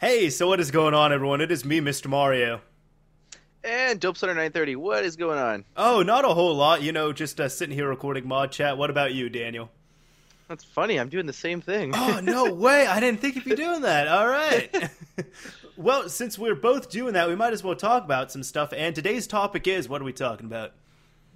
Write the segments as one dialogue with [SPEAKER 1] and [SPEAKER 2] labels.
[SPEAKER 1] Hey, so what is going on, everyone? It is me, Mr. Mario.
[SPEAKER 2] And Dope Center 930, what is going on?
[SPEAKER 1] Oh, not a whole lot. You know, just uh, sitting here recording mod chat. What about you, Daniel?
[SPEAKER 2] That's funny. I'm doing the same thing.
[SPEAKER 1] oh, no way. I didn't think you'd be doing that. All right. well, since we're both doing that, we might as well talk about some stuff. And today's topic is what are we talking about?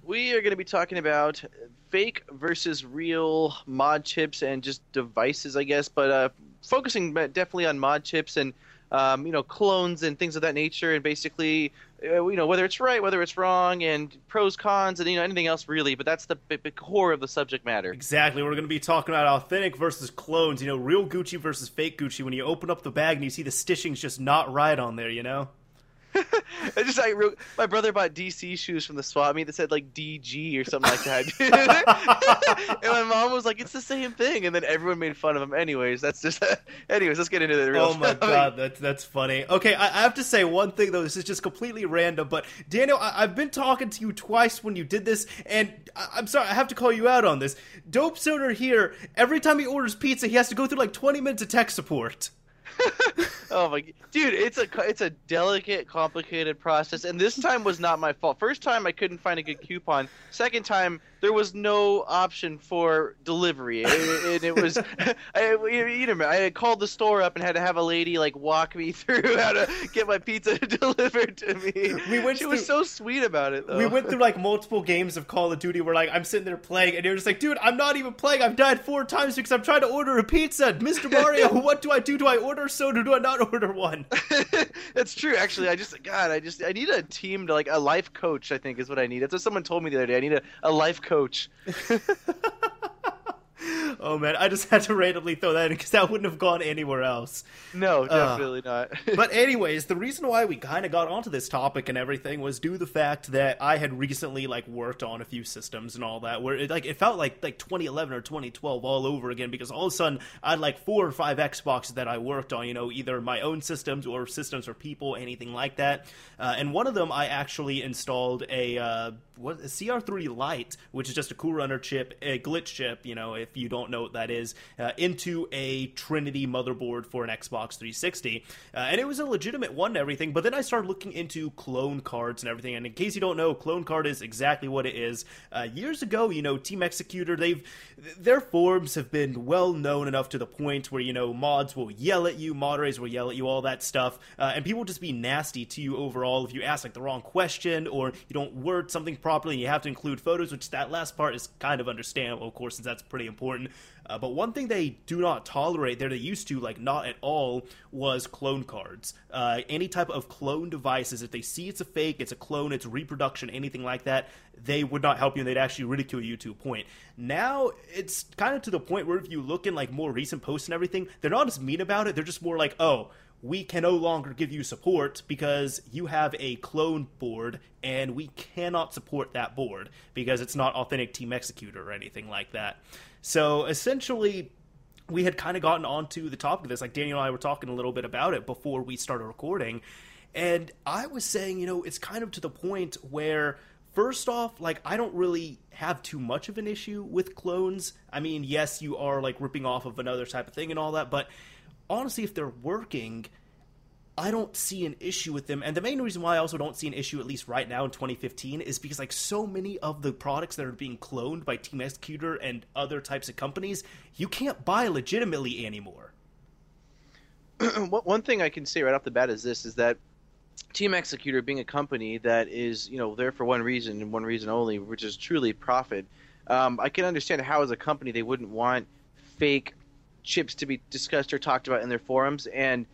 [SPEAKER 2] We are going to be talking about fake versus real mod chips and just devices, I guess, but uh, focusing definitely on mod chips and um, you know clones and things of that nature, and basically uh, you know whether it's right, whether it's wrong, and pros, cons, and you know anything else really. But that's the core of the subject matter.
[SPEAKER 1] Exactly. We're going to be talking about authentic versus clones. You know, real Gucci versus fake Gucci. When you open up the bag and you see the stitching's just not right on there, you know.
[SPEAKER 2] I just like wrote, my brother bought DC shoes from the swap meet that said like DG or something like that. and my mom was like, "It's the same thing," and then everyone made fun of him. Anyways, that's just. anyways, let's get into the real.
[SPEAKER 1] Oh my god, that's that's funny. Okay, I, I, have to say one thing though. This is just completely random, but Daniel, I, have been talking to you twice when you did this, and I, am sorry, I have to call you out on this. Dope Soder here. Every time he orders pizza, he has to go through like 20 minutes of tech support.
[SPEAKER 2] oh my dude it's a it's a delicate complicated process and this time was not my fault. First time i couldn't find a good coupon. Second time there was no option for delivery, and it was I, you know I called the store up and had to have a lady like walk me through how to get my pizza delivered to me. We went. She through, was so sweet about it. Though.
[SPEAKER 1] We went through like multiple games of Call of Duty where like I'm sitting there playing, and you're just like, dude, I'm not even playing. I've died four times because I'm trying to order a pizza, Mr. Mario. what do I do? Do I order soda? Do I not order one?
[SPEAKER 2] That's true. Actually, I just God, I just I need a team to like a life coach. I think is what I need. That's what someone told me the other day. I need a, a life coach coach.
[SPEAKER 1] oh man, I just had to randomly throw that in because that wouldn't have gone anywhere else.
[SPEAKER 2] No, definitely uh,
[SPEAKER 1] not. but anyways, the reason why we kind of got onto this topic and everything was due to the fact that I had recently like worked on a few systems and all that, where it like it felt like like 2011 or 2012 all over again because all of a sudden I had like four or five Xboxes that I worked on, you know, either my own systems or systems for people, anything like that. Uh, and one of them I actually installed a uh, what a CR3 Lite, which is just a Cool Runner chip, a glitch chip, you know, if you don't know what that is, uh, into a Trinity motherboard for an Xbox 360. Uh, and it was a legitimate one and everything, but then I started looking into clone cards and everything. And in case you don't know, clone card is exactly what it is. Uh, years ago, you know, Team Xecuter, they've their forums have been well known enough to the point where, you know, mods will yell at you, moderators will yell at you, all that stuff. Uh, and people just be nasty to you overall if you ask like the wrong question or you don't word something properly and you have to include photos, which that last part is kind of understandable, of course, since that's pretty important. Uh, but one thing they do not tolerate, there they used to, like not at all, was clone cards. Uh, any type of clone devices, if they see it's a fake, it's a clone, it's a reproduction, anything like that, they would not help you and they'd actually ridicule you to a point. Now it's kind of to the point where if you look in like more recent posts and everything, they're not as mean about it. They're just more like, oh, we can no longer give you support because you have a clone board and we cannot support that board because it's not authentic Team Xecuter or anything like that. So essentially, we had kind of gotten onto the topic of this. Like Daniel and I were talking a little bit about it before we started recording. And I was saying, you know, it's kind of to the point where, first off, like, I don't really have too much of an issue with clones. I mean, yes, you are, like, ripping off of another type of thing and all that, but honestly, if they're working, I don't see an issue with them. And the main reason why I also don't see an issue, at least right now in 2015, is because like so many of the products that are being cloned by Team Xecuter and other types of companies, you can't buy legitimately anymore.
[SPEAKER 2] One thing I can say right off the bat is this: is that Team Xecuter, being a company that is you know there for one reason and one reason only, which is truly profit. Um, I can understand how, as a company, they wouldn't want fake chips to be discussed or talked about in their forums and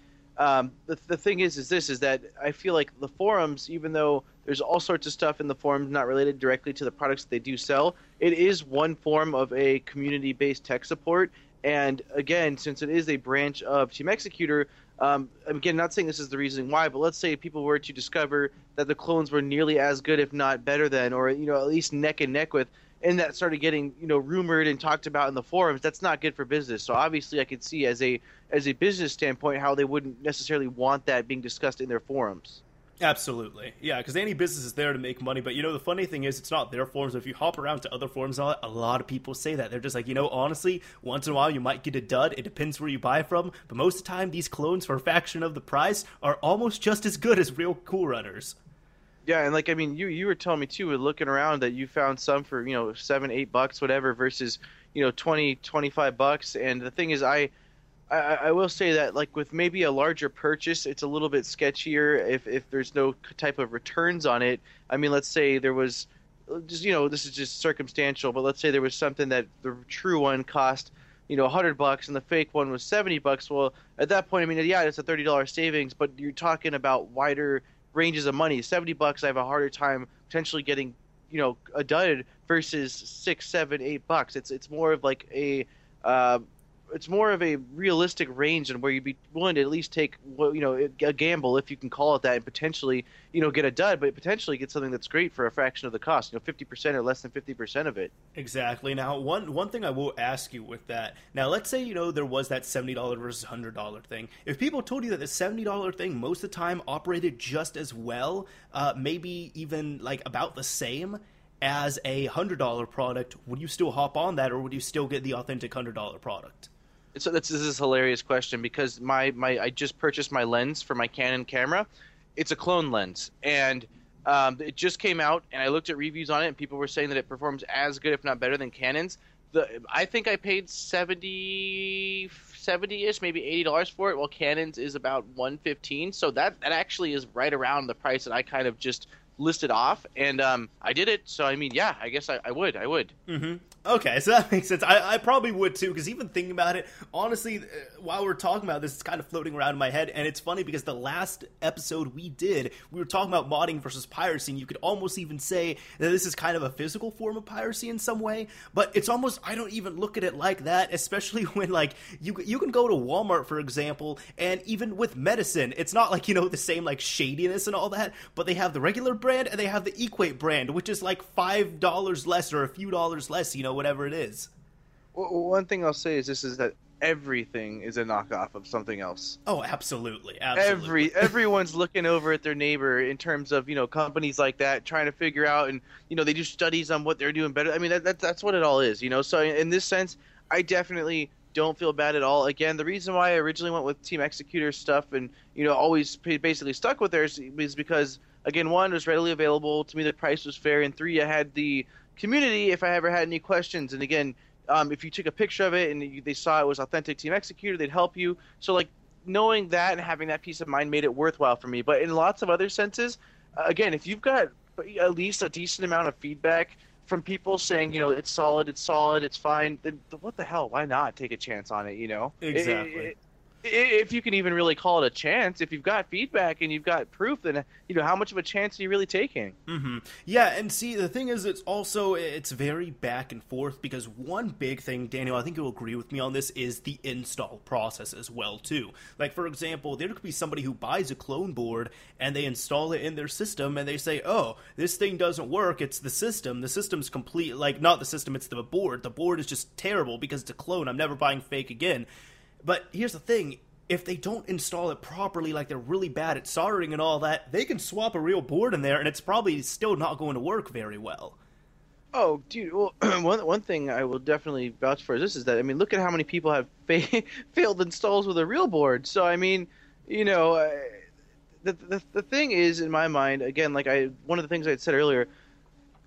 [SPEAKER 2] um, the, the thing is is this is that i feel like the forums even though there's all sorts of stuff in the forums not related directly to the products they do sell it is one form of a community based tech support. And again since it is a branch of Team Xecuter um, I'm again not saying this is the reason why but let's say people were to discover that the clones were nearly as good if not better than or you know at least neck and neck with and that started getting you know rumored and talked about in the forums that's not good for business so obviously i could see as a as a business standpoint how they wouldn't necessarily want that being discussed in their forums
[SPEAKER 1] Absolutely, yeah. Because any business is there to make money, but you know the funny thing is, it's not their forums. If you hop around to other forums, a lot of people say that they're just like, you know, honestly, once in a while you might get a dud. It depends where you buy from, but most of the time, these clones for a fraction of the price are almost just as good as real cool runners.
[SPEAKER 2] Yeah, and like I mean, you you were telling me too, looking around that you found some for you know seven, eight bucks, whatever, versus you know 20, 25 bucks. And the thing is, I I, I, will say that like with maybe a larger purchase, it's a little bit sketchier if, if there's no type of returns on it. I mean, let's say there was, just you know, this is just circumstantial, but let's say there was something that the true one cost, you know, 100 bucks and the fake one was 70 bucks. Well, at that point, I mean, yeah, it's a $30 savings, but you're talking about wider ranges of money. 70 bucks, I have a harder time potentially getting, you know, a dud versus six, seven, eight bucks. It's it's more of like a uh, it's more of a realistic range and where you'd be willing to at least take you know a gamble if you can call it that and potentially you know get a dud but potentially get something that's great for a fraction of the cost you know 50% or less than 50% of it.
[SPEAKER 1] Exactly. Now one one thing i will ask you with that now let's say you know there was that $70 versus $100 thing. If people told you that the $70 thing most of the time operated just as well uh, maybe even like about the same as a hundred dollar product, would you still hop on that, or would you still get the authentic hundred dollar product?
[SPEAKER 2] So this, this is a hilarious question because my, my I just purchased my lens for my Canon camera. It's a clone lens, and um, it just came out, and I looked at reviews on it, and people were saying that it performs as good, if not better, than Canon's. The I think I paid 70 70ish, maybe eighty dollars for it, while Canon's is about one fifteen. So that that actually is right around the price that I kind of just listed off, and um, I did it. So I mean, yeah, I guess I, I would. I would.
[SPEAKER 1] Mm-hmm. Okay, so that makes sense. I, I probably would too, because even thinking about it, honestly, uh, while we're talking about this, it's kind of floating around in my head, and it's funny because the last episode we did, we were talking about modding versus piracy, and you could almost even say that this is kind of a physical form of piracy in some way, but it's almost, I don't even look at it like that, especially when, like, you, you can go to Walmart, for example, and even with medicine, it's not like, you know, the same, like, shadiness and all that, but they have the regular brand and they have the Equate brand, which is like $5 less or a few dollars less, you know know, whatever it is.
[SPEAKER 2] Well, one thing I'll say is this is that everything is a knockoff of something else.
[SPEAKER 1] Oh, absolutely, absolutely.
[SPEAKER 2] Every everyone's looking over at their neighbor in terms of you know companies like that trying to figure out and you know they do studies on what they're doing better. I mean that, that that's what it all is, you know. So in this sense, I definitely don't feel bad at all. Again, the reason why I originally went with Team Xecuter stuff and you know always basically stuck with theirs is because again, one was readily available to me, the price was fair, and three, I had the community if I ever had any questions. And again, um, if you took a picture of it and you, they saw it was authentic Team Xecuter, they'd help you. So like knowing that and having that peace of mind made it worthwhile for me. But in lots of other senses, uh, again, if you've got at least a decent amount of feedback from people saying, you know, it's solid, it's solid, it's fine, then what the hell? Why not take a chance on it? You know,
[SPEAKER 1] exactly.
[SPEAKER 2] It, it, if you can even really call it a chance if you've got feedback and you've got proof then you know how much of a chance are you really taking?
[SPEAKER 1] Mm-hmm. yeah and see the thing is it's also it's very back and forth because one big thing daniel i think you'll agree with me on this is the install process as well too. Like for example there could be somebody who buys a clone board and they install it in their system and they say oh this thing doesn't work. It's the system. The system's complete like not the system it's the board. The board is just terrible because it's a clone. I'm never buying fake again but here's the thing if they don't install it properly, like they're really bad at soldering and all that, they can swap a real board in there and it's probably still not going to work very well.
[SPEAKER 2] Oh, dude. Well, one one thing I will definitely vouch for is this: is that I mean, look at how many people have fa- failed installs with a real board. So I mean, you know, uh, the, the the thing is, in my mind, again, like I one of the things I said earlier,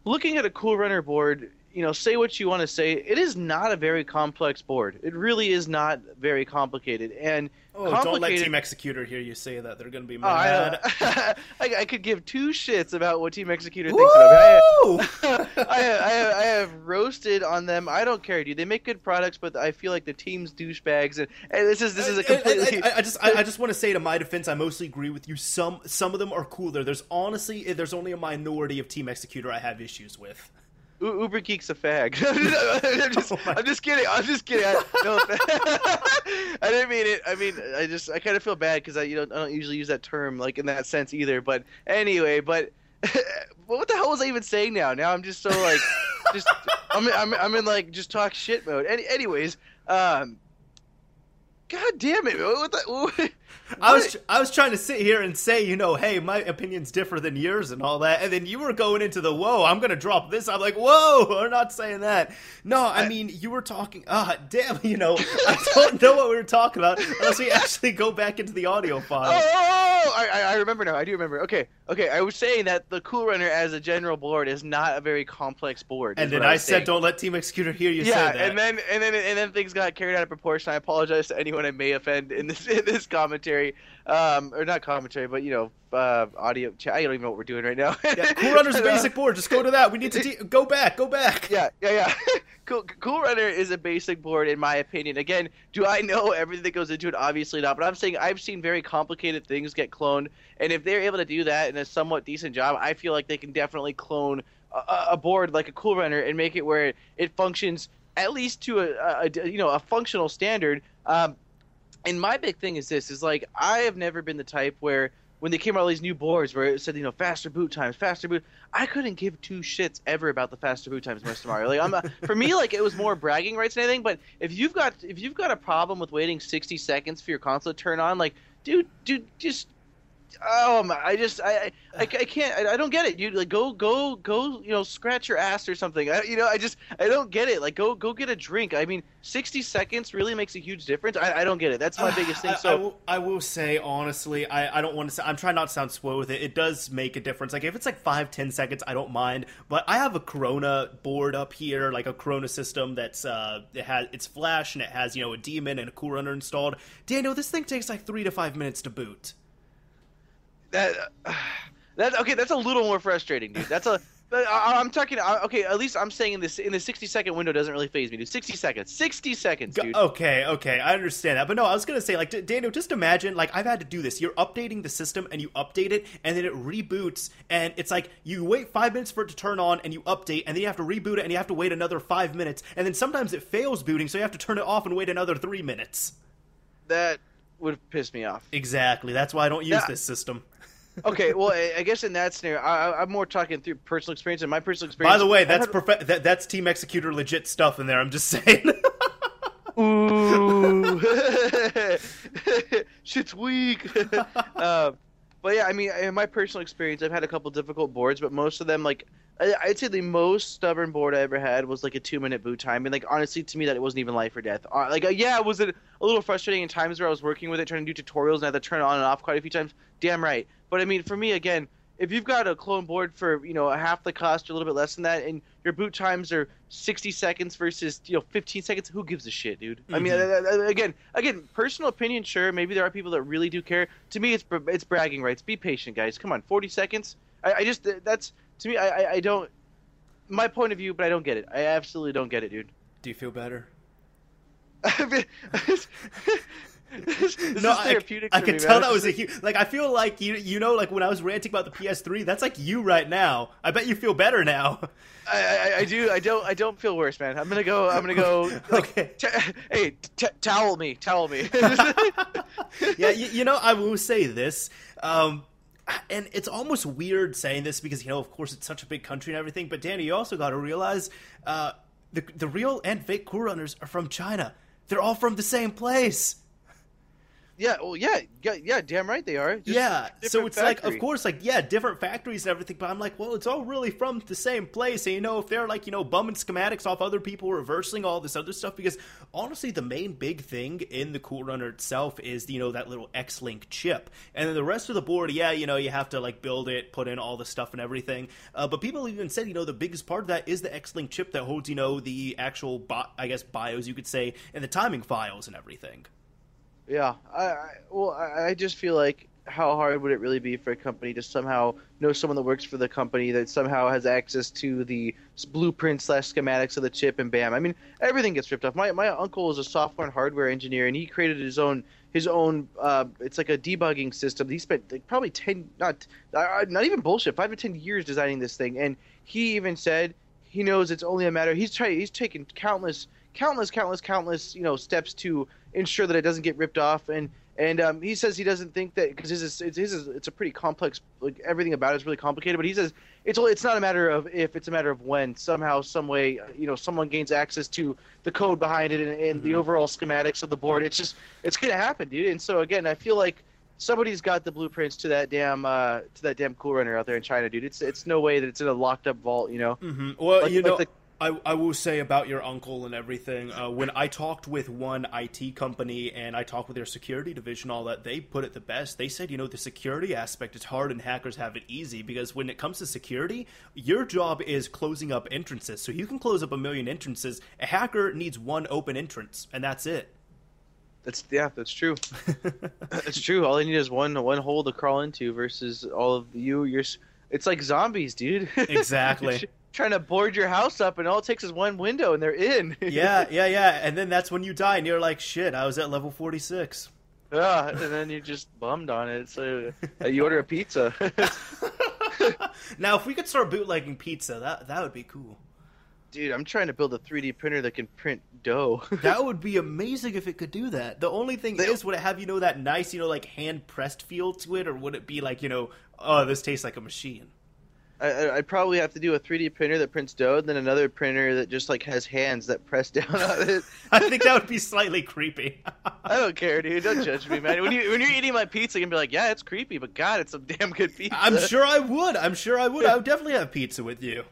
[SPEAKER 2] looking at a Cool Runner board you know, say what you want to say. It is not a very complex board. It really is not very complicated. And
[SPEAKER 1] oh, don't let Team Xecuter hear you say that. They're going to be
[SPEAKER 2] mad. Oh, I, I, I, could give two shits about what Team Xecuter Woo! thinks of it. I, I, have, I, have, roasted on them. I don't care, dude. They make good products, but I feel like the team's douchebags. And, and this is this is a completely.
[SPEAKER 1] I, just I, just want to say to my defense, I mostly agree with you. Some some of them are cooler. There's honestly there's only a minority of Team Xecuter I have issues with.
[SPEAKER 2] Uber Geek's a fag. I'm, just, oh I'm, just, kidding. I'm just kidding. I, no, I didn't mean it. I mean, I just I kind of feel bad because I you know I don't usually use that term like in that sense either. But anyway, but what the hell was I even saying now? Now I'm just so like, just I'm I'm I'm in like just talk shit mode. Any, anyways, um, God damn it! What the, what,
[SPEAKER 1] I was I was trying to sit here and say, you know, hey, my opinions differ than yours and all that, and then you were going into the whoa, I'm gonna drop this. I'm like, whoa, we're not saying that. No, I, I mean you were talking. Ah, damn, you know, I don't know what we were talking about unless we actually go back into the audio file.
[SPEAKER 2] Oh, oh, oh I, I remember now. I do remember. Okay, okay. I was saying that the Cool Runner as a general board is not a very complex board.
[SPEAKER 1] And then I, I said, saying. don't let Team Xecuter hear you
[SPEAKER 2] yeah,
[SPEAKER 1] say that.
[SPEAKER 2] and then and then and then things got carried out of proportion. I apologize to anyone I may offend in this in this commentary um, or not commentary, but you know, uh, audio. I don't even know what we're doing right now.
[SPEAKER 1] yeah, cool Runner's a basic board. Just go to that. We need to de- go back. Go back.
[SPEAKER 2] Yeah, yeah, yeah. cool, cool Runner is a basic board, in my opinion. Again, do I know everything that goes into it? Obviously not. But I'm saying I've seen very complicated things get cloned, and if they're able to do that in a somewhat decent job, I feel like they can definitely clone a, a board like a Cool Runner and make it where it functions at least to a, a you know a functional standard. Um, and my big thing is this: is like I have never been the type where when they came out all these new boards where it said you know faster boot times, faster boot. I couldn't give two shits ever about the faster boot times, Mr. Mario. Like I'm a, for me, like it was more bragging rights than anything. But if you've got if you've got a problem with waiting 60 seconds for your console to turn on, like dude, dude, just oh my, I just I I, I can't I, I, don't get it, You Like go go go, you know, scratch your ass or something. I, you know, I just I don't get it. Like go go get a drink. I mean, sixty seconds really makes a huge difference. I, I don't get it. That's my biggest thing. So
[SPEAKER 1] I, will, I will say honestly, I, I don't want to say I'm trying not to sound slow with it. It does make a difference. Like if it's like five ten seconds, I don't mind. But I have a Corona board up here, like a Corona system that's uh it has it's flash and it has you know a demon and a cool runner installed. Daniel, this thing takes like three to five minutes to boot
[SPEAKER 2] that that okay. That's a little more frustrating, dude. That's a. I, am talking. Okay, at least I'm saying in this in the 60 second window doesn't really phase me, dude. 60 seconds, 60 seconds, dude.
[SPEAKER 1] Okay, okay, I understand that, but no, I was gonna say like Daniel, just imagine like I've had to do this. You're updating the system and you update it, and then it reboots, and it's like you wait five minutes for it to turn on, and you update, and then you have to reboot it, and you have to wait another five minutes, and then sometimes it fails booting, so you have to turn it off and wait another three minutes.
[SPEAKER 2] That would piss me off.
[SPEAKER 1] Exactly. That's why I don't use this system
[SPEAKER 2] okay, well, I guess in that scenario, I, am more talking through personal experience. And my personal experience.
[SPEAKER 1] By the way, that's prof- that, that's Team Xecuter legit stuff in there. I'm just saying.
[SPEAKER 2] Ooh, shit's weak. uh, but yeah, I mean, in my personal experience, I've had a couple difficult boards, but most of them, like, I'd say the most stubborn board I ever had was like a two minute boot time. And like honestly, to me, that it wasn't even life or death. Uh, like uh, yeah, it was a, a little frustrating in times where I was working with it, trying to do tutorials, and I had to turn it on and off quite a few times. Damn right. But I mean, for me, again, if you've got a clone board for you know half the cost or a little bit less than that, and your boot times are 60 seconds versus you know 15 seconds, who gives a shit, dude? Mm-hmm. I mean, mm-hmm. again, again, personal opinion, sure. Maybe there are people that really do care. To me, it's it's bragging rights. Be patient, guys. Come on, 40 seconds. I, I just that's to me, I, I don't. My point of view, but I don't get it. I absolutely don't get it, dude.
[SPEAKER 1] Do you feel better?
[SPEAKER 2] this, no, I,
[SPEAKER 1] I could tell that was a huge. Like, I feel like you, you know, like when I was ranting about the PS3, that's like you right now. I bet you feel better now.
[SPEAKER 2] I, I, I do. I don't. I don't feel worse, man. I'm gonna go. I'm gonna go. Like, okay. T- hey, t- towel me. Towel me.
[SPEAKER 1] yeah, you, you, know, I will say this. Um, and it's almost weird saying this because you know, of course, it's such a big country and everything. But Danny, you also got to realize uh, the the real and fake cool runners are from China. They're all from the same place.
[SPEAKER 2] Yeah, well, yeah, yeah, yeah, damn right they are.
[SPEAKER 1] Just yeah, so it's factory. like, of course, like, yeah, different factories and everything, but I'm like, well, it's all really from the same place. And, you know, if they're like, you know, bumming schematics off other people, reversing all this other stuff, because honestly, the main big thing in the Cool Runner itself is, you know, that little X Link chip. And then the rest of the board, yeah, you know, you have to, like, build it, put in all the stuff and everything. Uh, but people even said, you know, the biggest part of that is the X Link chip that holds, you know, the actual, bi- I guess, BIOS, you could say, and the timing files and everything.
[SPEAKER 2] Yeah, I, I well, I, just feel like how hard would it really be for a company to somehow know someone that works for the company that somehow has access to the blueprint slash schematics of the chip and bam i mean everything gets ripped off. My, my uncle is a software and hardware engineer and he created his own his own uh, it's like a debugging system. He spent like, probably 10 not not even bullshit 5 to 10 years designing this thing and he even said he knows it's only a matter he's trying he's taken countless countless countless countless you know steps to ensure that it doesn't get ripped off. And And um, he says he doesn't think that because his is, it's his is, it's a pretty complex like everything about it is really complicated. But he says it's only, it's not a matter of if, it's a matter of when. Somehow, some way, you know, someone gains access to the code behind it and, and the overall schematics of the board. It's just it's gonna happen, dude. And so again, I feel like somebody's got the blueprints to that damn uh, to that damn cool runner out there in China, dude. It's it's no way that it's in a locked up vault, you know.
[SPEAKER 1] hmm Well,
[SPEAKER 2] Like-
[SPEAKER 1] you
[SPEAKER 2] like
[SPEAKER 1] know,
[SPEAKER 2] the-
[SPEAKER 1] I, I will say about your uncle and everything. Uh, when I talked with one IT company and I talked with their security division, all that they put it the best. They said, you know, the security aspect is hard and hackers have it easy because when it comes to security, your job is closing up entrances. So you can close up a million entrances. A hacker needs one open entrance, and that's it.
[SPEAKER 2] That's yeah, that's true. That's true. All they need is one one hole to crawl into versus all of you. You're it's like zombies, dude.
[SPEAKER 1] Exactly.
[SPEAKER 2] Trying to board your house up, and all it takes is one window, and they're in.
[SPEAKER 1] yeah, yeah, yeah. And then that's when you die, and you're like, shit, I was at level 46.
[SPEAKER 2] Yeah, and then you're just bummed on it. So uh, you order a pizza.
[SPEAKER 1] now, if we could start bootlegging pizza, that that would be cool.
[SPEAKER 2] Dude, I'm trying to build a 3D printer that can print dough.
[SPEAKER 1] That would be amazing if it could do that. The only thing
[SPEAKER 2] They-
[SPEAKER 1] is, would it have you know that nice, you know, like hand pressed feel to it, or would it be like, you know, oh, this tastes like a machine?
[SPEAKER 2] I- I, I'd probably have to do a 3D printer that prints dough, and then another printer that just like has hands that press down on it.
[SPEAKER 1] I think that would be slightly creepy.
[SPEAKER 2] I don't care, dude. Don't judge me, man. When you when you're eating my pizza, you can be like, yeah, it's creepy, but God, it's some damn good pizza.
[SPEAKER 1] I'm sure I would. I'm sure I would. I would definitely have pizza with you.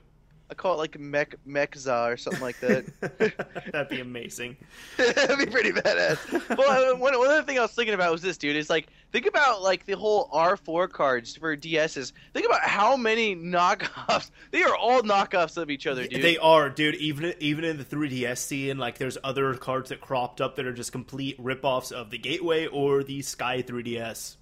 [SPEAKER 2] I call it like mech mechza or something like that.
[SPEAKER 1] That'd be amazing.
[SPEAKER 2] That'd be pretty badass. Well, one, one other thing I was thinking about was this, dude. Is like think about like the whole R4 cards for DSs. Think about how many knockoffs. They are all knockoffs of each other, dude.
[SPEAKER 1] They are, dude. Even even in the 3DS scene, like there's other cards that cropped up that are just complete ripoffs of the Gateway or the Sky 3DS.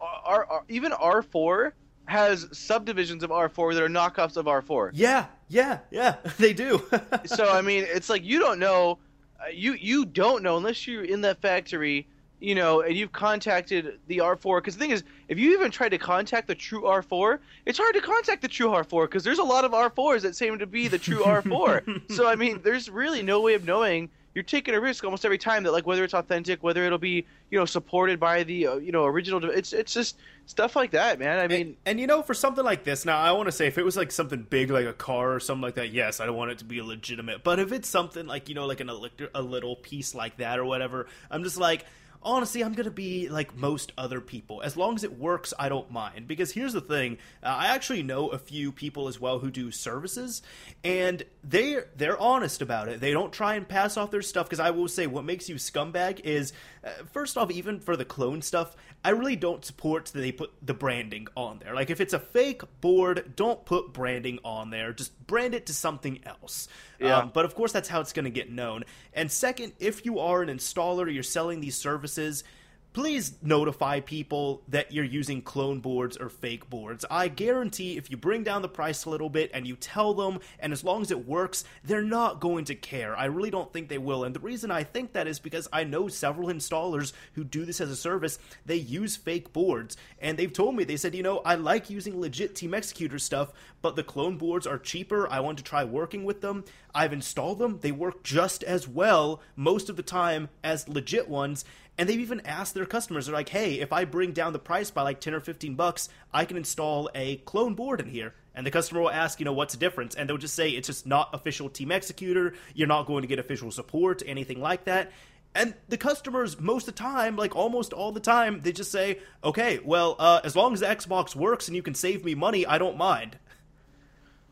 [SPEAKER 2] R, R, even R4 has subdivisions of R4 that are knockoffs of R4.
[SPEAKER 1] Yeah, yeah, yeah. They do.
[SPEAKER 2] so I mean, it's like you don't know, uh, you you don't know unless you're in that factory, you know, and you've contacted the R4. Because the thing is, if you even try to contact the true R4, it's hard to contact the true R4 because there's a lot of R4s that seem to be the true R4. so I mean, there's really no way of knowing. You're taking a risk almost every time that like whether it's authentic, whether it'll be you know supported by the uh, you know original. It's it's just stuff like that, man. I mean,
[SPEAKER 1] and, and you know, for something like this, now I want to say if it was like something big, like a car or something like that, yes, I don't want it to be legitimate. But if it's something like you know, like an a little piece like that or whatever, I'm just like. Honestly, I'm gonna be like most other people. As long as it works, I don't mind. Because here's the thing: uh, I actually know a few people as well who do services, and they they're honest about it. They don't try and pass off their stuff. Because I will say, what makes you scumbag is, uh, first off, even for the clone stuff, I really don't support that they put the branding on there. Like if it's a fake board, don't put branding on there. Just brand it to something else.
[SPEAKER 2] Yeah.
[SPEAKER 1] Um, but of course, that's how it's going to get known. And second, if you are an installer, you're selling these services. Please notify people that you're using clone boards or fake boards. I guarantee if you bring down the price a little bit and you tell them, and as long as it works, they're not going to care. I really don't think they will. And the reason I think that is because I know several installers who do this as a service. They use fake boards, and they've told me, they said, you know, I like using legit Team Xecuter stuff, but the clone boards are cheaper. I want to try working with them. I've installed them. They work just as well most of the time as legit ones. And they've even asked their customers, they're like, hey, if I bring down the price by like 10 or 15 bucks, I can install a clone board in here. And the customer will ask, you know, what's the difference? And they'll just say, it's just not official Team Xecuter. You're not going to get official support, anything like that. And the customers, most of the time, like almost all the time, they just say, okay, well, uh, as long as the Xbox works and you can save me money, I don't mind.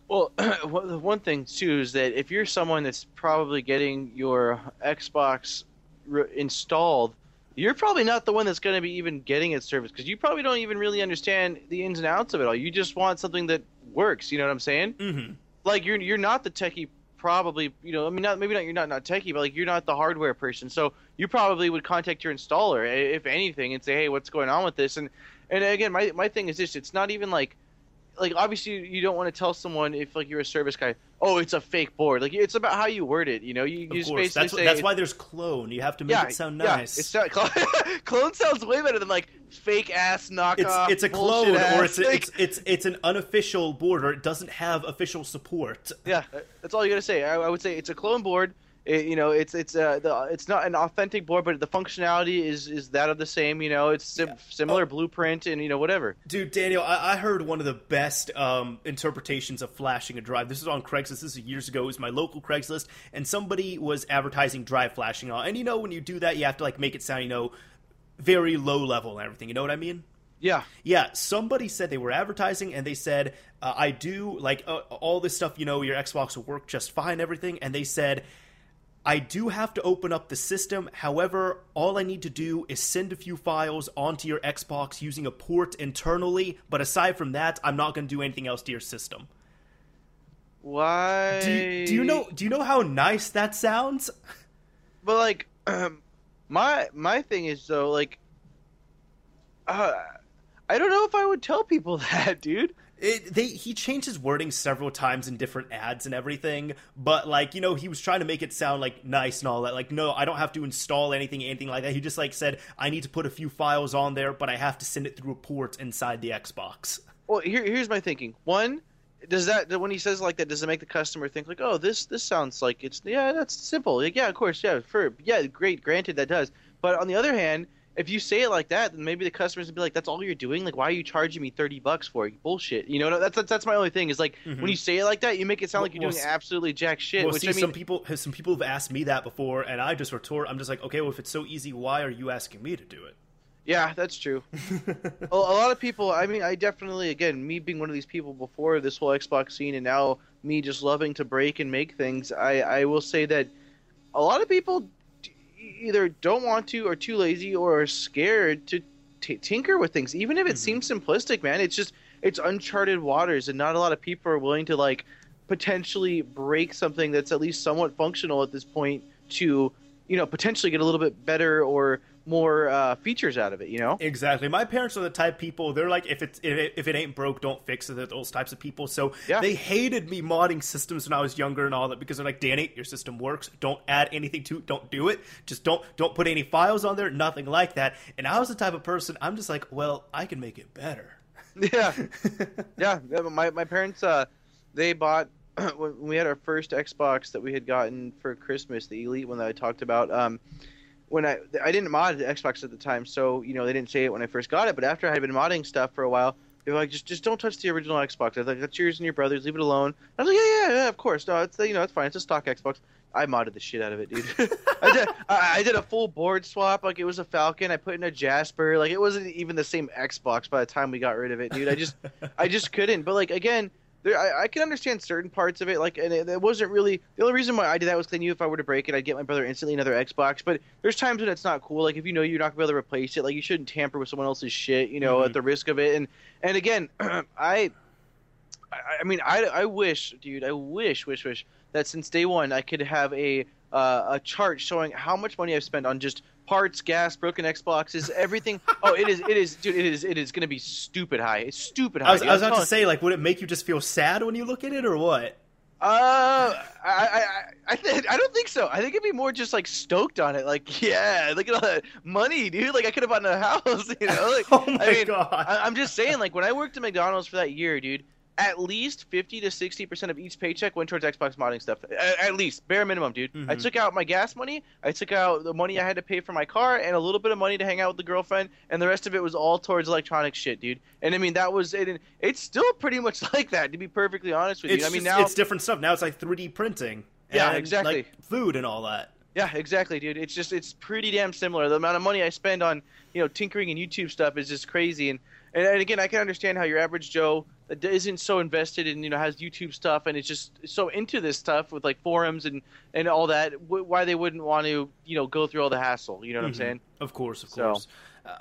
[SPEAKER 2] Well, the one thing too is that if you're someone that's probably getting your Xbox re- installed, you're probably not the one that's going to be even getting its service because you probably don't even really understand the ins and outs of it all. You just want something that works. You know what I'm saying?
[SPEAKER 1] Mm-hmm.
[SPEAKER 2] Like you're you're not the techie. Probably, you know, I mean, not maybe not. You're not not techie, but like you're not the hardware person. So you probably would contact your installer, if anything, and say, "Hey, what's going on with this?" And and again, my my thing is this: it's not even like like obviously you don't want to tell someone if like you're a service guy, oh, it's a fake board. Like it's about how you word it. You know, you, you just basically
[SPEAKER 1] That's,
[SPEAKER 2] say
[SPEAKER 1] that's why there's clone. You have to make
[SPEAKER 2] yeah,
[SPEAKER 1] it sound
[SPEAKER 2] yeah,
[SPEAKER 1] nice.
[SPEAKER 2] it's clone, clone sounds way better than like fake ass knockoff.
[SPEAKER 1] it's it's a clone or it's, a, it's it's it's an unofficial board or it doesn't have official support.
[SPEAKER 2] yeah, that's all you gotta say. I, I would say it's a clone board. It, you know, it's it's uh, the, it's not an authentic board, but the functionality is is that of the same. You know, it's sim- similar
[SPEAKER 1] Oh.
[SPEAKER 2] blueprint and you know whatever.
[SPEAKER 1] Dude, Daniel, I, I heard one of the best um, interpretations of flashing a drive. This was on Craigslist. This is years ago. It was my local Craigslist, and somebody was advertising drive flashing on. And you know, when you do that, you have to like make it sound, you know, very low level and everything. You know what I mean?
[SPEAKER 2] Yeah,
[SPEAKER 1] Yeah, somebody said they were advertising, and they said, uh, "I do like uh, all this stuff. You know, your Xbox will work just fine, everything." And they said, "I do have to open up the system. However, all I need to do is send a few files onto your Xbox using a port internally. But aside from that, I'm not going to do anything else to your system."
[SPEAKER 2] why?
[SPEAKER 1] Do you, do you know? Do you know how nice that sounds?
[SPEAKER 2] But like, my my thing is though, like, uh, I don't know if I would tell people that, dude.
[SPEAKER 1] It, they he changed his wording several times in different ads and everything, but like you know he was trying to make it sound like nice and all that. Like no, I don't have to install anything, anything like that. He just like said I need to put a few files on there, but I have to send it through a port inside the Xbox.
[SPEAKER 2] Well, here, here's my thinking. One, does that when he says like that, does it make the customer think like, oh, this this sounds like it's yeah, that's simple. Like, yeah, of course, yeah, for yeah, great, granted that does. But on the other hand, if you say it like that, then maybe the customers would be like, that's all you're doing. Like, why are you charging me thirty bucks for it? Bullshit. You know, that's that's, that's my only thing is like
[SPEAKER 1] Mhm.
[SPEAKER 2] when you say it like that, you make it sound like you're
[SPEAKER 1] Well,
[SPEAKER 2] doing
[SPEAKER 1] well,
[SPEAKER 2] absolutely jack shit.
[SPEAKER 1] well,
[SPEAKER 2] which
[SPEAKER 1] see,
[SPEAKER 2] I mean,
[SPEAKER 1] some people some people have asked me that before, and I just retort, I'm just like, okay, well, if it's so easy, why are you asking me to do it?
[SPEAKER 2] Yeah, that's true. a, a lot of people. I mean, I definitely, again, me being one of these people before this whole Xbox scene, and now me just loving to break and make things. I, I will say that a lot of people either don't want to, or too lazy, or are scared to t- tinker with things, even if it
[SPEAKER 1] Mhm.
[SPEAKER 2] seems simplistic. Man, it's just it's uncharted waters, and not a lot of people are willing to like potentially break something that's at least somewhat functional at this point to you know potentially get a little bit better or more uh, features out of it. You know.
[SPEAKER 1] Exactly. My parents are the type of people. They're like, if it's if it, if it ain't broke, don't fix it. They're those types of people. So
[SPEAKER 2] Yeah.
[SPEAKER 1] they hated me modding systems when I was younger and all that because they're like, Danny, your system works. Don't add anything to it. Don't do it. Just don't don't put any files on there. Nothing like that. And I was the type of person. I'm just like, well, I can make it better.
[SPEAKER 2] yeah, yeah. yeah, but My my parents, uh, they bought when we had our first Xbox that we had gotten for Christmas, the Elite one that I talked about. Um, when I I didn't mod the Xbox at the time, so you know they didn't say it when I first got it. But after I had been modding stuff for a while, they were like, just just don't touch the original Xbox. I was like, that's yours and your brother's. Leave it alone. I was like, yeah, yeah, yeah, of course. No, it's you know it's fine. It's a stock Xbox. I modded the shit out of it, dude. I did I, I did a full board swap. Like it was a Falcon. I put in a Jasper. Like it wasn't even the same Xbox by the time we got rid of it, dude. I just I just couldn't. But like again, there I, I can understand certain parts of it. Like and it, it wasn't really the only reason why I did that was 'cause I knew if I were to break it, I'd get my brother instantly another Xbox. But there's times when it's not cool. Like if you know you're not gonna be able to replace it, like you shouldn't tamper with someone else's shit. You know,
[SPEAKER 1] Mhm.
[SPEAKER 2] at the risk of it. And and again, I. I I mean, I, I wish, dude, I wish, wish, wish that since day one I could have a uh, a chart showing how much money I've spent on just parts, gas, broken Xboxes, everything. oh, it is, it is, dude, it is, it is going to be stupid high. It's stupid high.
[SPEAKER 1] I was. I was about to say, like, would it make you just feel sad when you look at it, or what?
[SPEAKER 2] Uh, I, I, I, th- I don't think so. I think it'd be more just like stoked on it. Like, yeah, look at all that money, dude. Like, I could have bought a house, you know. Like,
[SPEAKER 1] oh my
[SPEAKER 2] I mean,
[SPEAKER 1] god!
[SPEAKER 2] I, I'm just saying, like when I worked at McDonald's for that year, dude, at least fifty to sixty percent of each paycheck went towards Xbox modding stuff. At, at least, bare minimum, dude. I
[SPEAKER 1] Mhm.
[SPEAKER 2] took out my gas money, I took out the money I had to pay for my car, and a little bit of money to hang out with the girlfriend, and the rest of it was all towards electronic shit, dude. And I mean, that was it. and It's still pretty much like that, to be perfectly honest with
[SPEAKER 1] it's
[SPEAKER 2] you. I mean,
[SPEAKER 1] just-
[SPEAKER 2] now
[SPEAKER 1] it's different stuff. Now it's like 3D printing.
[SPEAKER 2] Yeah,
[SPEAKER 1] and,
[SPEAKER 2] exactly.
[SPEAKER 1] Like food and all that.
[SPEAKER 2] Yeah, exactly, dude. It's just it's pretty damn similar. The amount of money I spend on you know tinkering and YouTube stuff is just crazy. And and, and again, I can understand how your average Joe that isn't so invested in you know has YouTube stuff and is just so into this stuff with like forums and and all that. W- why they wouldn't want to you know go through all the hassle? You know what I'm
[SPEAKER 1] Mhm.
[SPEAKER 2] saying?
[SPEAKER 1] Of course, of
[SPEAKER 2] So-
[SPEAKER 1] course.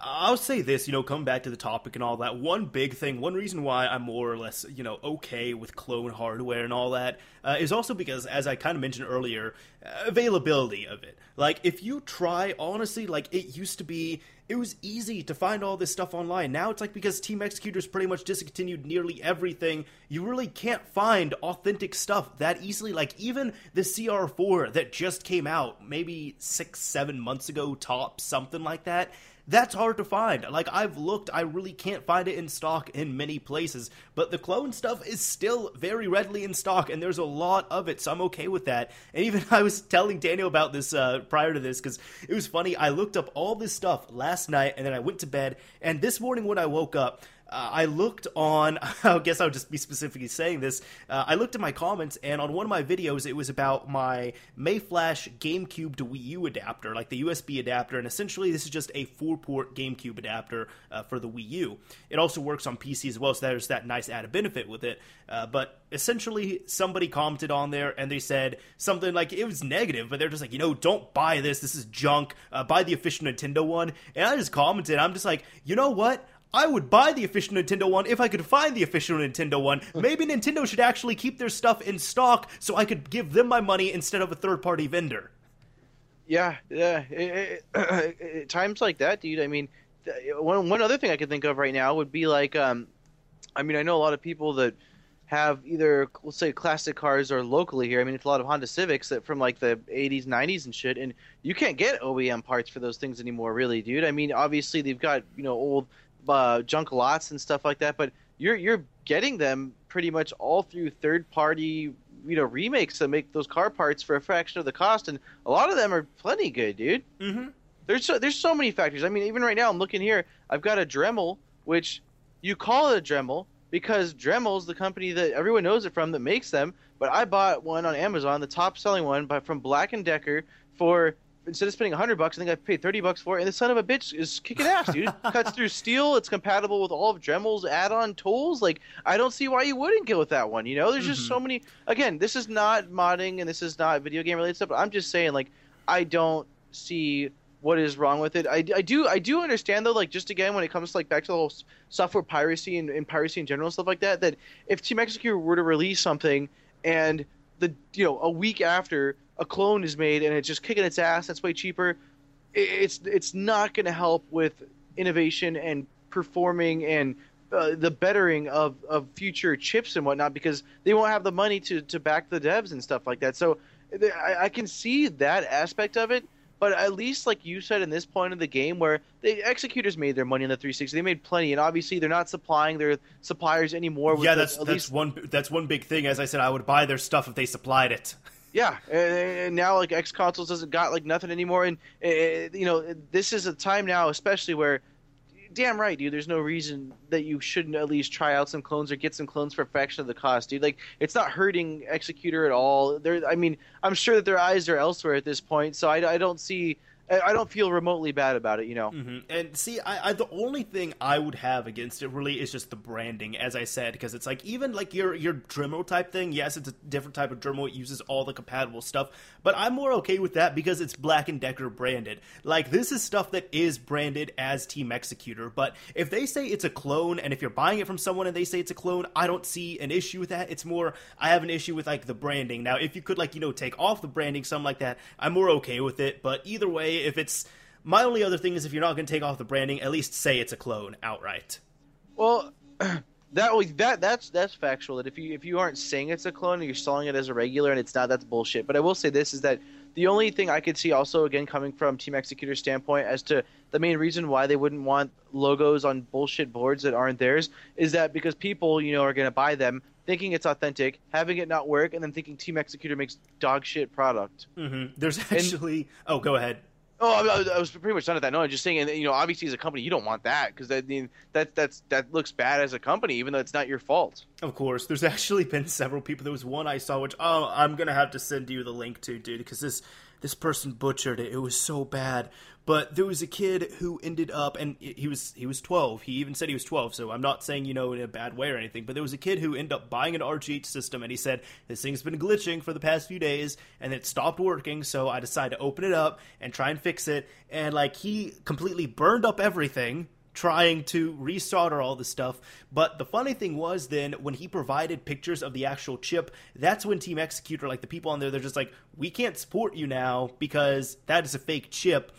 [SPEAKER 1] I'll say this, you know, come back to the topic and all that. One big thing, one reason why I'm more or less, you know, okay with clone hardware and all that, uh, is also because, as I kind of mentioned earlier, uh, availability of it. Like, if you try, honestly, like it used to be, it was easy to find all this stuff online. Now it's like because Team Xecuter's pretty much discontinued nearly everything, you really can't find authentic stuff that easily. Like, even the CR4 that just came out maybe six, seven months ago, top, something like that that's hard to find. Like I've looked, I really can't find it in stock in many places, but the clone stuff is still very readily in stock, and there's a lot of it, so I'm okay with that. And even I was telling Daniel about this uh, prior to this because it was funny. I looked up all this stuff last night, and then I went to bed, and this morning when I woke up uh, I looked on, I guess I'll just be specifically saying this. Uh, I looked at my comments, and on one of my videos, it was about my Mayflash GameCube to Wii U adapter, like the USB adapter, and essentially this is just a four port GameCube adapter uh, for the Wii U. It also works on PC as well, so there's that nice added benefit with it. Uh, but essentially, somebody commented on there, and they said something like it was negative, but they're just like, you know, don't buy this. This is junk. Uh, buy the official Nintendo one. And I just commented, I'm just like, you know what? I would buy the official Nintendo one if I could find the official Nintendo one. Maybe Nintendo should actually keep their stuff in stock so I could give them my money instead of a third party vendor.
[SPEAKER 2] Yeah, yeah. It, it, it, times like that, dude. I mean, one one other thing I could think of right now would be like, um, I mean, I know a lot of people that have either let's say classic cars or locally here. I mean, it's a lot of Honda Civics that from like the 80s, 90s and shit, and you can't get OEM parts for those things anymore, really, dude. I mean, obviously they've got you know old uh, junk lots and stuff like that, but you're you're getting them pretty much all through third party you know remakes that make those car parts for a fraction of the cost, and a lot of them are plenty good, dude.
[SPEAKER 1] Mm-hmm.
[SPEAKER 2] There's so, there's so many factors. I mean, even right now, I'm looking here. I've got a Dremel, which you call it a Dremel because Dremel's the company that everyone knows it from that makes them. But I bought one on Amazon, the top selling one, but from Black and Decker for instead of spending 100 bucks, I think I paid 30 bucks for it. And the son of a bitch is kicking ass, dude. Cuts through steel. It's compatible with all of Dremel's add-on tools. Like, I don't see why you wouldn't go with that one. You know, there's just mm-hmm. so many. Again, this is not modding and this is not video game related stuff. But I'm just saying, like, I don't see what is wrong with it. I, I do I do understand though, like just again when it comes to, like back to the whole software piracy and, and piracy in general and stuff like that. That if Team Xecuter were to release something and the you know a week after a clone is made and it's just kicking its ass. That's way cheaper. It's it's not going to help with innovation and performing and uh, the bettering of, of future chips and whatnot because they won't have the money to, to back the devs and stuff like that. So I, I can see that aspect of it, but at least like you said in this point of the game where the executors made their money in the 360 they made plenty and obviously they're not supplying their suppliers anymore
[SPEAKER 1] yeah that's the, that's least... one that's one big thing as i said i would buy their stuff if they supplied it
[SPEAKER 2] yeah, and now like Xconsoles doesn't got like nothing anymore, and uh, you know this is a time now, especially where, damn right, dude. There's no reason that you shouldn't at least try out some clones or get some clones for a fraction of the cost, dude. Like it's not hurting Xecuter at all. There, I mean, I'm sure that their eyes are elsewhere at this point, so I, I don't see I don't feel remotely bad about it, you know.
[SPEAKER 1] Mm-hmm. And see, I, I, the only thing I would have against it really is just the branding, as I said, because it's like even like your your Dremel type thing. Yes, it's a different type of Dremel; it uses all the compatible stuff. But I'm more okay with that because it's Black and Decker branded. Like this is stuff that is branded as Team Xecuter. But if they say it's a clone, and if you're buying it from someone and they say it's a clone, I don't see an issue with that. It's more I have an issue with like the branding. Now, if you could like you know take off the branding, something like that, I'm more okay with it. But either way if it's my only other thing is if you're not going to take off the branding, at least say it's a clone outright.
[SPEAKER 2] Well, that that that's that's factual. That if you if you aren't saying it's a clone and you're selling it as a regular and it's not, that's bullshit. But I will say this is that the only thing I could see also again coming from Team Xecuter's standpoint as to the main reason why they wouldn't want logos on bullshit boards that aren't theirs is that because people you know are going to buy them thinking it's authentic, having it not work, and then thinking Team Xecuter makes dog shit product.
[SPEAKER 1] Mm-hmm. There's actually. And, oh, go ahead.
[SPEAKER 2] Oh, I, I was pretty much done at that. No, I'm just saying, you know, obviously as a company, you don't want that because that I mean, that that's that looks bad as a company, even though it's not your fault.
[SPEAKER 1] Of course, there's actually been several people. There was one I saw, which oh, I'm gonna have to send you the link to, dude, because this this person butchered it. It was so bad. But there was a kid who ended up, and he was he was 12. He even said he was 12. So I'm not saying you know in a bad way or anything. But there was a kid who ended up buying an RGH system, and he said this thing's been glitching for the past few days, and it stopped working. So I decided to open it up and try and fix it. And like he completely burned up everything trying to resolder all the stuff. But the funny thing was then when he provided pictures of the actual chip, that's when Team Xecuter, like the people on there, they're just like, we can't support you now because that is a fake chip.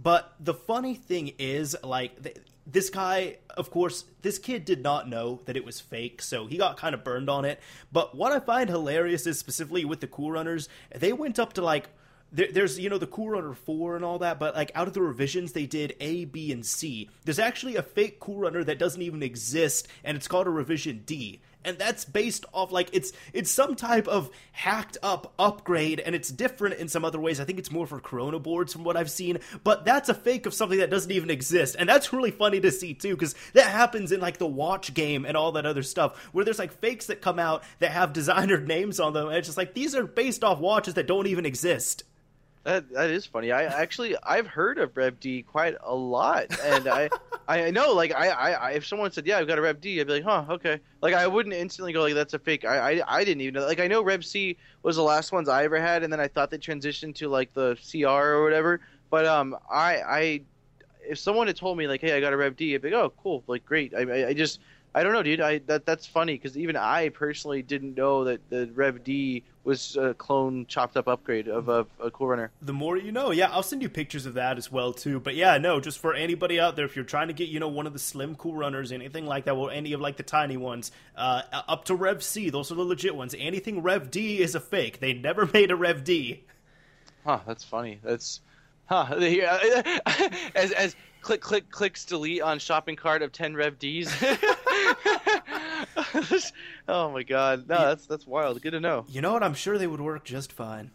[SPEAKER 1] But the funny thing is, like, th- this guy, of course, this kid did not know that it was fake, so he got kind of burned on it. But what I find hilarious is specifically with the Cool Runners, they went up to like there, there's you know the Cool Runner four and all that, but like out of the revisions they did A, B, and C. There's actually a fake Cool Runner that doesn't even exist, and it's called a revision D. And that's based off like it's it's some type of hacked up upgrade and it's different in some other ways. I think it's more for corona boards from what i've seen but that's a fake of something that doesn't even exist. And that's really funny to see too because that happens in like the watch game and all that other stuff where there's like fakes that come out that have designer names on them and it's just like these are based off watches that don't even exist
[SPEAKER 2] that that is funny. I actually I've heard of Rev D quite a lot, and I I know like I, I if someone said yeah I've got a Rev D I'd be like huh okay like I wouldn't instantly go like that's a fake. I I, I didn't even know like I know Rev C was the last ones I ever had, and then I thought they transitioned to like the CR or whatever. But um I I if someone had told me like hey I got a Rev D I'd be like oh cool like great I I, I just I don't know, dude. I that that's funny because even I personally didn't know that the Rev D was a clone chopped up upgrade of a, a Cool Runner.
[SPEAKER 1] The more you know, yeah. I'll send you pictures of that as well too. But yeah, no, just for anybody out there, if you're trying to get you know one of the slim Cool Runners, anything like that, or any of like the tiny ones, uh, up to Rev C, those are the legit ones. Anything Rev D is a fake. They never made a Rev D.
[SPEAKER 2] Huh? That's funny. That's huh. Uh, as as click click clicks delete on shopping cart of 10 rev d's. Oh my god. No that's that's wild. Good to know.
[SPEAKER 1] You know what? I'm sure they would work just fine.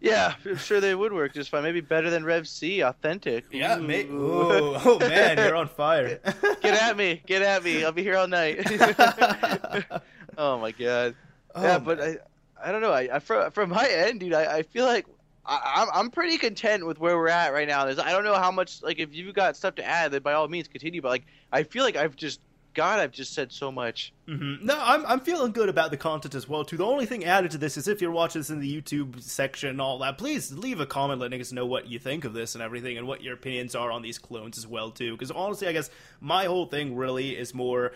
[SPEAKER 2] Yeah i'm sure they would work just fine. Maybe better than rev c authentic.
[SPEAKER 1] Yeah may- oh man you're on fire.
[SPEAKER 2] Get at me get at me. I'll be here all night. Oh my god. Oh, yeah but i i don't know. I, I from, from my end dude I, I feel like I, I'm pretty content with where we're at right now. There's, I don't know how much like if you've got stuff to add, then by all means continue. But like I feel like I've just God, I've just said so much.
[SPEAKER 1] Mm-hmm. No, I'm I'm feeling good about the content as well too. The only thing added to this is if you're watching this in the YouTube section and all that, please leave a comment letting us know what you think of this and everything, and what your opinions are on these clones as well too. Because honestly, I guess my whole thing really is more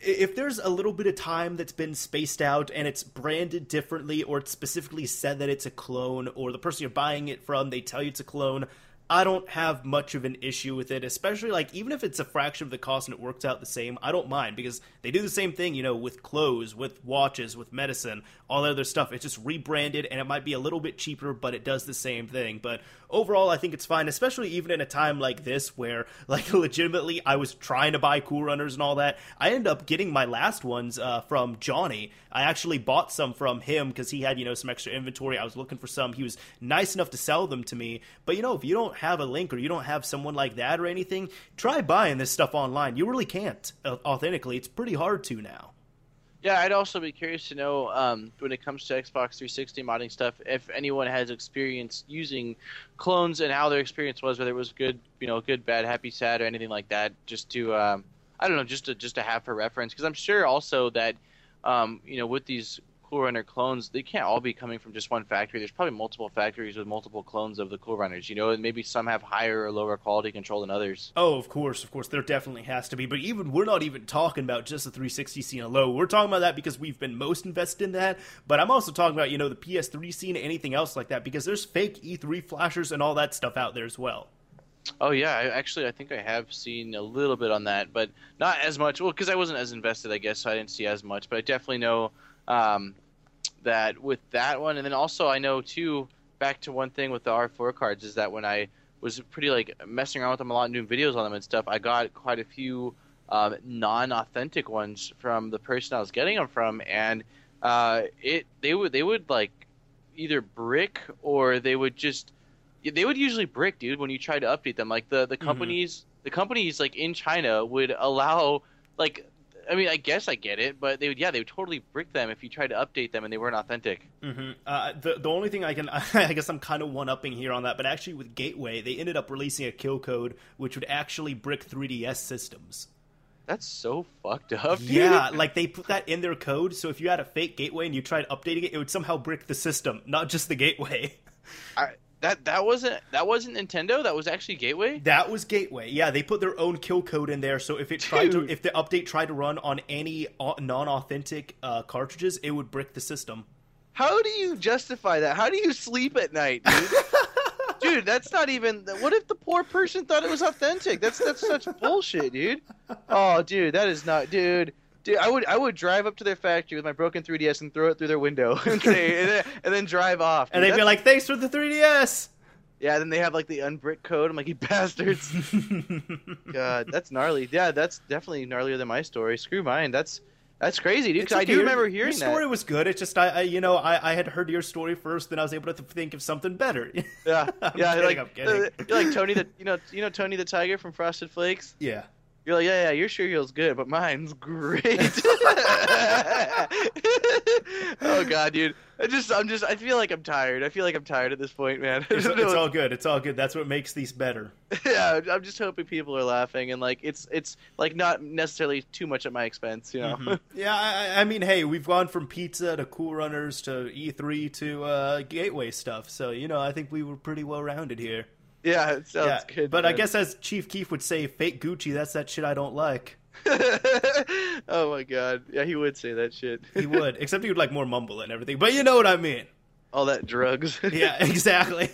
[SPEAKER 1] if there's a little bit of time that's been spaced out and it's branded differently or it's specifically said that it's a clone or the person you're buying it from they tell you it's a clone I don't have much of an issue with it, especially like even if it's a fraction of the cost and it works out the same, I don't mind because they do the same thing, you know, with clothes, with watches, with medicine, all that other stuff. It's just rebranded and it might be a little bit cheaper, but it does the same thing. But overall, I think it's fine, especially even in a time like this where, like, legitimately, I was trying to buy Cool Runners and all that. I ended up getting my last ones uh, from Johnny. I actually bought some from him because he had, you know, some extra inventory. I was looking for some. He was nice enough to sell them to me. But, you know, if you don't have a link or you don't have someone like that or anything, try buying this stuff online. You really can't uh, authentically. It's pretty hard to now.
[SPEAKER 2] Yeah, I'd also be curious to know um, when it comes to Xbox 360 modding stuff, if anyone has experience using clones and how their experience was, whether it was good, you know, good, bad, happy, sad, or anything like that. Just to, um, I don't know, just to just to have for reference, because I'm sure also that, um, you know, with these Cool Runner clones, they can't all be coming from just one factory. There's probably multiple factories with multiple clones of the Cool Runners, you know, and maybe some have higher or lower quality control than others.
[SPEAKER 1] Oh, of course, of course, there definitely has to be. But even we're not even talking about just the 360 scene alone. We're talking about that because we've been most invested in that. But I'm also talking about, you know, the PS3 scene, anything else like that, because there's fake E3 flashers and all that stuff out there as well.
[SPEAKER 2] Oh yeah, I, actually, I think I have seen a little bit on that, but not as much. Well, because I wasn't as invested, I guess, so I didn't see as much. But I definitely know um, that with that one, and then also I know too. Back to one thing with the R4 cards is that when I was pretty like messing around with them a lot and doing videos on them and stuff, I got quite a few um, non-authentic ones from the person I was getting them from, and uh, it they would they would like either brick or they would just they would usually brick, dude. When you try to update them, like the the mm-hmm. companies mm-hmm. the companies like in China would allow like I mean, I guess I get it, but they would, yeah, they would totally brick them if you tried to update them and they weren't authentic.
[SPEAKER 1] Mm-hmm. Uh, the the only thing I can, I guess I'm kind of one upping here on that, but actually with Gateway, they ended up releasing a kill code which would actually brick 3DS systems.
[SPEAKER 2] That's so fucked up. Dude.
[SPEAKER 1] Yeah, like they put that in their code, so if you had a fake gateway and you tried updating it, it would somehow brick the system, not just the gateway.
[SPEAKER 2] I that that wasn't that wasn't Nintendo. That was actually Gateway.
[SPEAKER 1] That was Gateway. Yeah, they put their own kill code in there, so if it tried Dude. to, if the update tried to run on any non-authentic uh, cartridges, it would brick the system.
[SPEAKER 2] How do you justify that? How do you sleep at night, dude? dude, that's not even. What if the poor person thought it was authentic? That's that's such bullshit, dude. Oh, dude, that is not, dude Dude, I would I would drive up to their factory with my broken 3DS and throw it through their window and, say, and, then, and then drive off.
[SPEAKER 1] and they'd be like, "Thanks for the 3DS."
[SPEAKER 2] yeah. Then they have like the unbrick code. I'm like, you bastards. God, that's gnarly. Yeah, that's definitely gnarlier than my story. Screw mine. That's that's crazy, dude. 'cause
[SPEAKER 1] It's
[SPEAKER 2] I
[SPEAKER 1] okay.
[SPEAKER 2] do remember
[SPEAKER 1] your story
[SPEAKER 2] that.
[SPEAKER 1] was good. It's just I, I you know, I, I had heard your story first, then I was able to think of something better.
[SPEAKER 2] Yeah, yeah.
[SPEAKER 1] kidding,
[SPEAKER 2] like uh, you're like Tony the you know you know Tony the Tiger from Frosted Flakes.
[SPEAKER 1] yeah.
[SPEAKER 2] You're like, yeah, yeah, your cereal's good, but mine's great. oh god, dude. I just, I'm just, I feel like I'm tired. I feel like I'm tired at this point, man.
[SPEAKER 1] It's, it's all good. It's all good. That's what makes these better.
[SPEAKER 2] yeah, I'm just hoping people are laughing and like it's, it's like not necessarily too much at my expense, you know.
[SPEAKER 1] Mhm. Yeah, I, I mean, hey, we've gone from pizza to Cool Runners to E3 to uh, Gateway stuff. So you know, I think we were pretty well rounded here.
[SPEAKER 2] Yeah, it sounds
[SPEAKER 1] yeah,
[SPEAKER 2] good.
[SPEAKER 1] but I guess as Chief Keef would say, "Fake Gucci." That's that shit I don't like.
[SPEAKER 2] oh my god, yeah, he would say that shit.
[SPEAKER 1] He would, except he would like more mumble and everything. But you know what I mean?
[SPEAKER 2] All that drugs.
[SPEAKER 1] Yeah, exactly.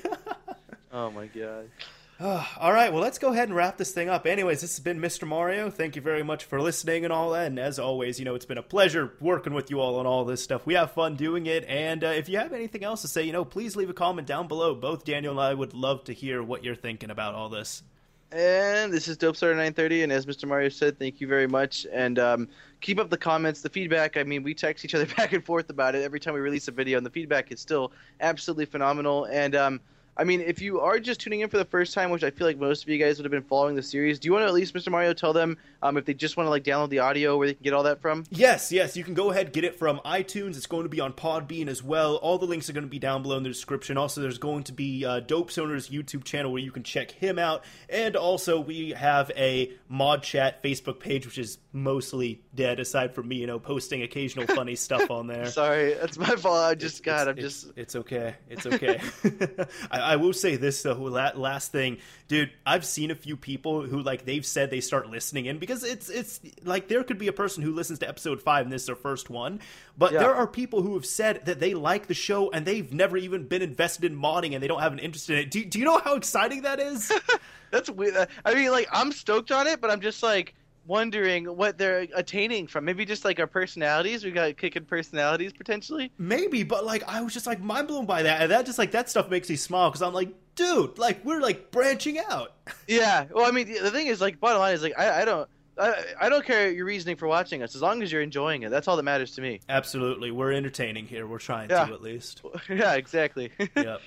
[SPEAKER 2] oh my god.
[SPEAKER 1] all right, well, let's go ahead and wrap this thing up. Anyways, this has been Mr. Mario. Thank you very much for listening and all that. And as always, you know, it's been a pleasure working with you all on all this stuff. We have fun doing it. And uh, if you have anything else to say, you know, please leave a comment down below. Both Daniel and I would love to hear what you're thinking about all this.
[SPEAKER 2] And this is Dope Starter 930, and as Mr. Mario said, thank you very much. And um, keep up the comments, the feedback. I mean, we text each other back and forth about it every time we release a video, and the feedback is still absolutely phenomenal. And um, I mean, if you are just tuning in for the first time, which I feel like most of you guys would have been following the series, do you want to at least, Mr. Mario, tell them um, if they just want to like download the audio where they can get all that from?
[SPEAKER 1] Yes, yes, you can go ahead get it from iTunes. It's going to be on Podbean as well. All the links are going to be down below in the description. Also, there's going to be uh, Dope Soner's YouTube channel where you can check him out. And also, we have a Mod Chat Facebook page, which is mostly dead, aside from me, you know, posting occasional funny stuff on there.
[SPEAKER 2] Sorry, that's my fault. I just, God, I'm
[SPEAKER 1] It's-
[SPEAKER 2] just.
[SPEAKER 1] It's okay. It's okay. I, I will say this though. la- Last thing, dude. I've seen a few people who like they've said they start listening in because it's it's like there could be a person who listens to episode five and this is their first one, but
[SPEAKER 2] Yeah.
[SPEAKER 1] there are people who have said that they like the show and they've never even been invested in modding and they don't have an interest in it. Do, do you know how exciting that is?
[SPEAKER 2] That's weird. I mean, like, I'm stoked on it, but I'm just like wondering what they're attaining from. Maybe just like our personalities. We got kicking personalities potentially.
[SPEAKER 1] Maybe, but like I was just like mind blown by that, and that just like that stuff makes me smile because I'm like, dude, like we're like branching out.
[SPEAKER 2] Yeah. Well, I mean, the thing is, like, bottom line is, like, I, I don't. I, I don't care your reasoning for watching us as long as you're enjoying it. That's all that matters to me.
[SPEAKER 1] Absolutely, we're entertaining here. We're trying
[SPEAKER 2] Yeah.
[SPEAKER 1] to at least.
[SPEAKER 2] yeah, exactly.
[SPEAKER 1] yep.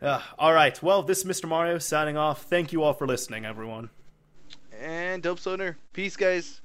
[SPEAKER 1] Uh, all right. Well, this is Mr. Mario signing off. Thank you all for listening, everyone.
[SPEAKER 2] And Dope Soner. Peace, guys.